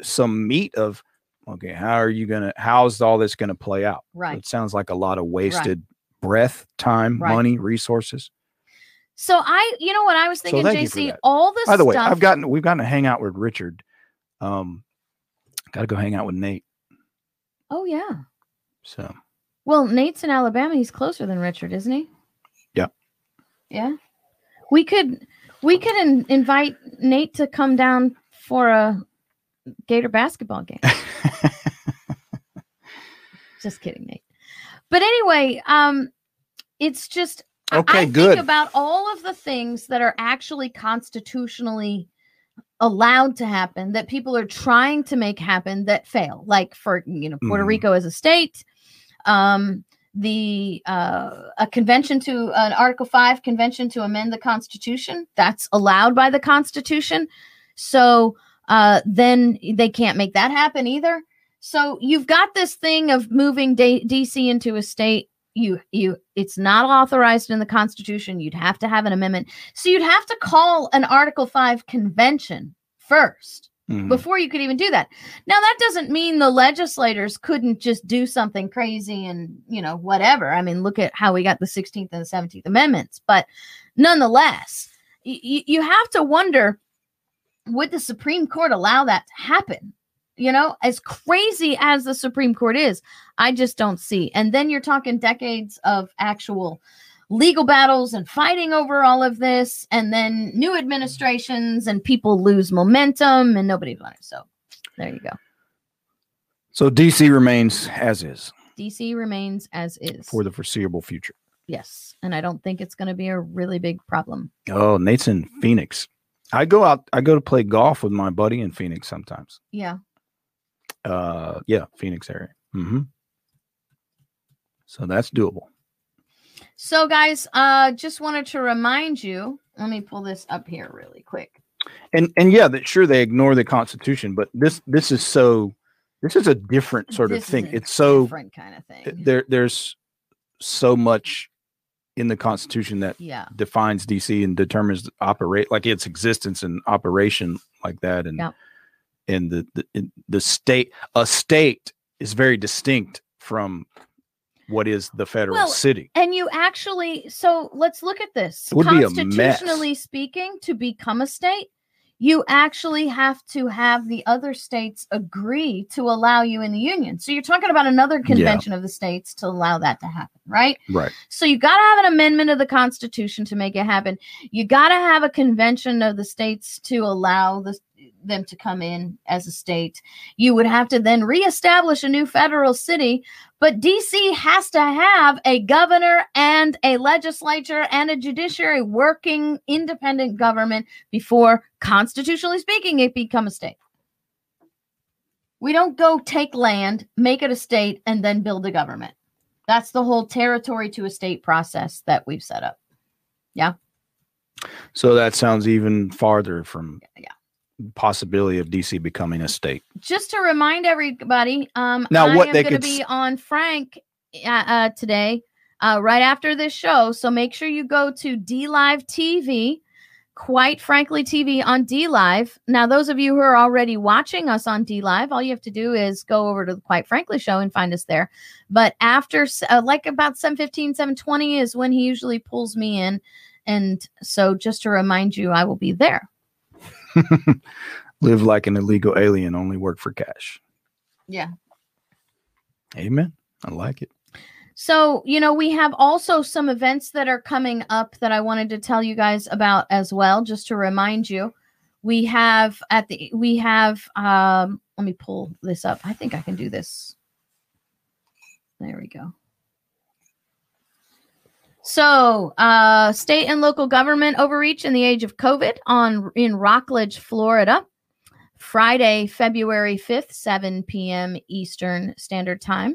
some meat of okay, how are you gonna how's all this gonna play out? Right. It sounds like a lot of wasted breath, time, Right. money, resources. So I, you know what I was thinking, for JC, all this By the way, stuff. I've gotten we've gotten to hang out with Richard. Um gotta go hang out with Nate. Oh yeah. So Well, Nate's in Alabama. He's closer than Richard, isn't he? Yeah. Yeah. We could we could in, invite Nate to come down for a Gator basketball game. <laughs> just kidding, Nate. But anyway, um it's just Okay, I good. think about all of the things that are actually constitutionally allowed to happen that people are trying to make happen that fail like for you know Puerto Mhm. Rico as a state um the uh a convention to an article 5 convention to amend the constitution that's allowed by the constitution so uh then they can't make that happen either so you've got this thing of moving D- dc into a state you you it's not authorized in the constitution you'd have to have an amendment. So you'd have to call an article 5 convention first Mhm. before you could even do that. Now that doesn't mean the legislators couldn't just do something crazy and you know whatever. I mean look at how we got the 16th and the 17th amendments but nonetheless y- you have to wonder would the supreme court allow that to happen you know as crazy as the supreme court is i just don't see and then you're talking decades of actual legal battles and fighting over all of this and then new administrations and people lose momentum and nobody's on it so there you go So DC remains as is dc remains as is for the foreseeable future. yes and i don't think it's going to be a really big problem Oh, Nate's in Phoenix. I go out. I go to play golf with my buddy in Phoenix sometimes. yeah Uh, yeah, Phoenix area. Mm-hmm. So that's doable. so guys uh just wanted to remind you let me pull this up here really quick And and yeah, that sure they ignore the Constitution, but this this is so. This is a different sort This of thing. It's so different kind of thing there. There's so much in the Constitution that yeah defines DC and determines operate like its existence and operation like that and Yep. And the the, in- the state a state is very distinct from what is the federal Well, city. And you actually, so let's look at this. It would be. Constitutionally speaking, to become a state, you actually have to have the other states agree to allow you in the union. So you're talking about another convention of the states to allow that to happen, right? Right. So you got to have an amendment of the Constitution to make it happen. You got to have a convention of the states to allow the, them to come in as a state. You would have to then reestablish a new federal city. But DC has to have a governor and a legislature and a judiciary working independent government before, constitutionally speaking, it become a state. We don't go take land, make it a state, and then build a government. That's the whole territory to a state process that we've set up. Yeah. So that sounds even farther from Yeah. Possibility of DC becoming a state. Just to remind everybody, um, Now, I what am they going to could be on Frank uh, uh, today, uh, right after this show. So make sure you go to D Live TV, quite frankly, TV on D Live. Now, those of you who are already watching us on D Live, all you have to do is go over to the Quite Frankly show and find us there. But after, uh, like about 715, 720 is when he usually pulls me in. And so just to remind you, I will be there. <laughs> Live like an illegal alien, only work for cash. Yeah. Amen. I like it. So, you know, we have also some events that are coming up that I wanted to tell you guys about as well, just to remind you. We have at the we have um let me pull this up. I think I can do this. There we go. So, uh state and local government overreach in the age of COVID on in Rockledge, Florida. Friday, February 5th, 7 p.m. Eastern Standard Time.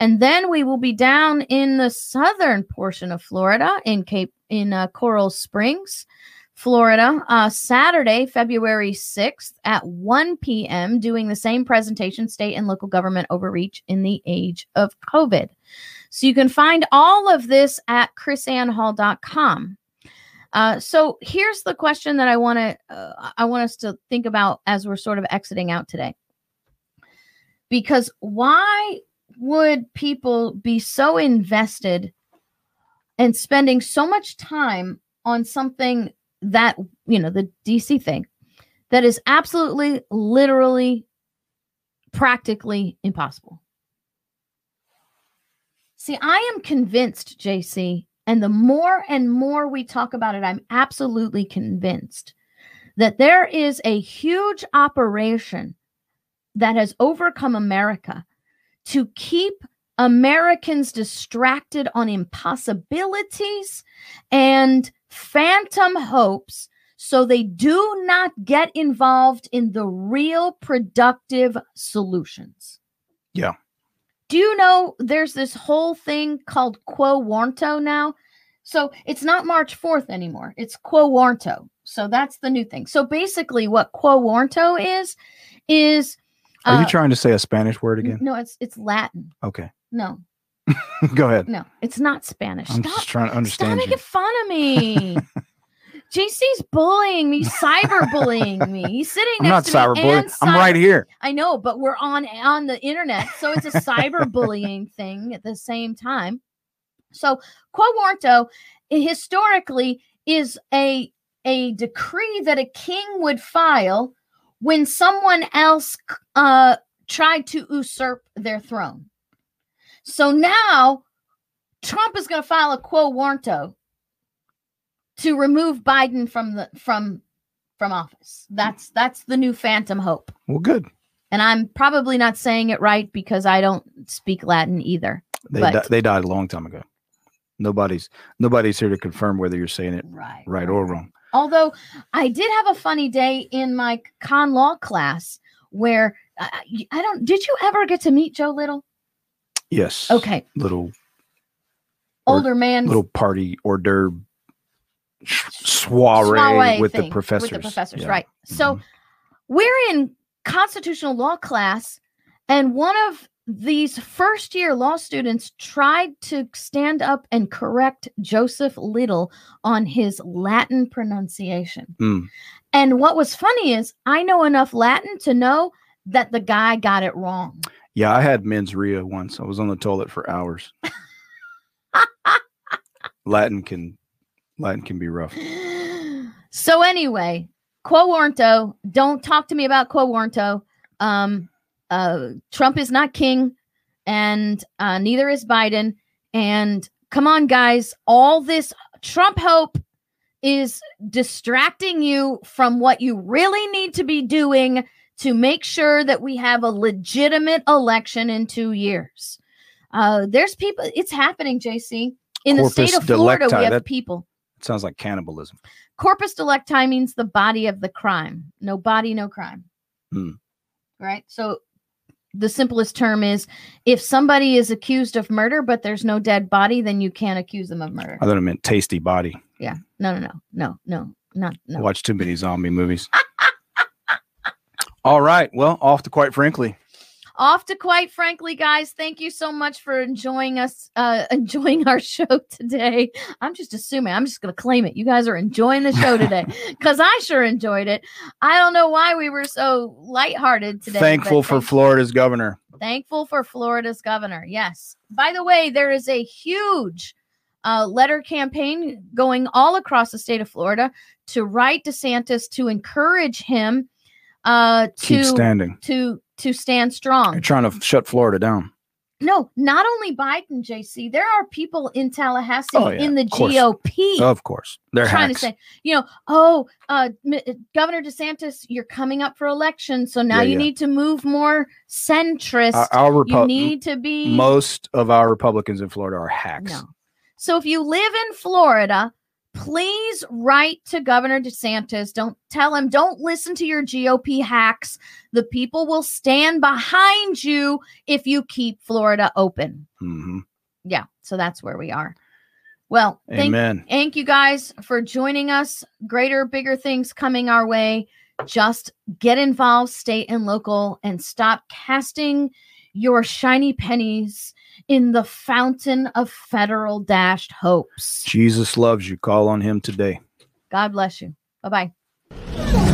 And then we will be down in the southern portion of Florida in Cape in uh, Coral Springs, Florida, uh, Saturday, February 6th at 1 p.m., doing the same presentation, state and local government overreach in the age of COVID. So you can find all of this at krisannehall.com. Uh, so here's the question that I want to uh, I want us to think about as we're sort of exiting out today. Because why would people be so invested and spending so much time on something that, you know, the DC thing that is absolutely, literally, practically impossible? See, I am convinced, JC, and the more and more we talk about it, I'm absolutely convinced that there is a huge operation that has overcome America to keep Americans distracted on impossibilities and phantom hopes so they do not get involved in the real productive solutions. Yeah. Do you know there's this whole thing called Quo Warranto now? So it's not March 4th anymore. It's Quo Warranto. So that's the new thing. So basically, what Quo Warranto is, is Are you uh, trying to say a Spanish word again? no, it's it's Latin. Okay. No, <laughs> Go ahead. No, it's not Spanish. I'm Stop, just trying to understand. stop making fun of me. <laughs> JC's bullying me, cyber bullying me. He's sitting I'm not next to me. I'm right here. I know, but we're on on the internet, so it's a cyberbullying thing at the same time. So quo warranto historically is a a decree that a king would file when someone else uh, tried to usurp their throne. So now Trump is going to file a quo warranto to remove Biden from the from from office. That's that's the new phantom hope. Well, good. And I'm probably not saying it right because I don't speak Latin either. They But- di- they died a long time ago. Nobody's nobody's here to confirm whether you're saying it Right. right or wrong. Although I did have a funny day in my con law class where I, I don't. Did you ever get to meet Joe Little? Yes. Okay, Little Or older man. little party hors d'oeuvre soiree, soiree with the professors. With the professors, Yeah. right. So Mhm. we're in constitutional law class, and one of these first year law students tried to stand up and correct Joseph Little on his Latin pronunciation. Mm. And what was funny is I know enough Latin to know that the guy got it wrong. Yeah, I had mens rea once. I was on the toilet for hours. Latin can Latin can be rough. <gasps> so anyway, quo warranto. Don't talk to me about quo warranto. Um, uh, Trump is not king, and uh, neither is Biden. And come on, guys, all this Trump hope is distracting you from what you really need to be doing to make sure that we have a legitimate election in two years. Uh, there's people. It's happening, JC. In the state Corpus of Florida, we have that- people. It sounds like cannibalism. Corpus delicti means the body of the crime. No body, no crime. Hmm. Right. So the simplest term is if somebody is accused of murder, but there's no dead body, then you can't accuse them of murder. I thought it meant tasty body. Yeah. No, no, no, no, no, not no. Watch too many zombie movies. <laughs> All right. Well, off to quite frankly. Off to quite frankly, guys. Thank you so much for enjoying us, uh, <laughs> enjoying our show today. I'm just assuming. I'm just gonna claim it. You guys are enjoying the show today <laughs> because I sure enjoyed it. I don't know why we were so lighthearted today. Thankful for thank- Florida's governor. Thankful for Florida's governor. Yes. By the way, there is a huge uh, letter campaign going all across the state of Florida to write DeSantis to encourage him uh, Keep to standing. to to stand strong. You're trying to shut Florida down. No, not only Biden, JC. There are people in Tallahassee Oh, yeah, in the of. GOP Of course. They're trying hacks. to say, you know, oh, uh, M- Governor DeSantis, you're coming up for election, so now Yeah, you yeah. need to move more centrist. our, our you need to be most of our Republicans in Florida are hacks. No. So if you live in Florida, please write to Governor DeSantis. Don't tell him, don't listen to your GOP hacks. The people will stand behind you if you keep Florida open. Mhm. Yeah. So that's where we are. Well, thank, Amen. thank you guys for joining us. Greater, bigger things coming our way. Just get involved, state and local, and stop casting your shiny pennies in the fountain of federal dashed hopes. Jesus loves you. Call on him today. God bless you. Bye bye.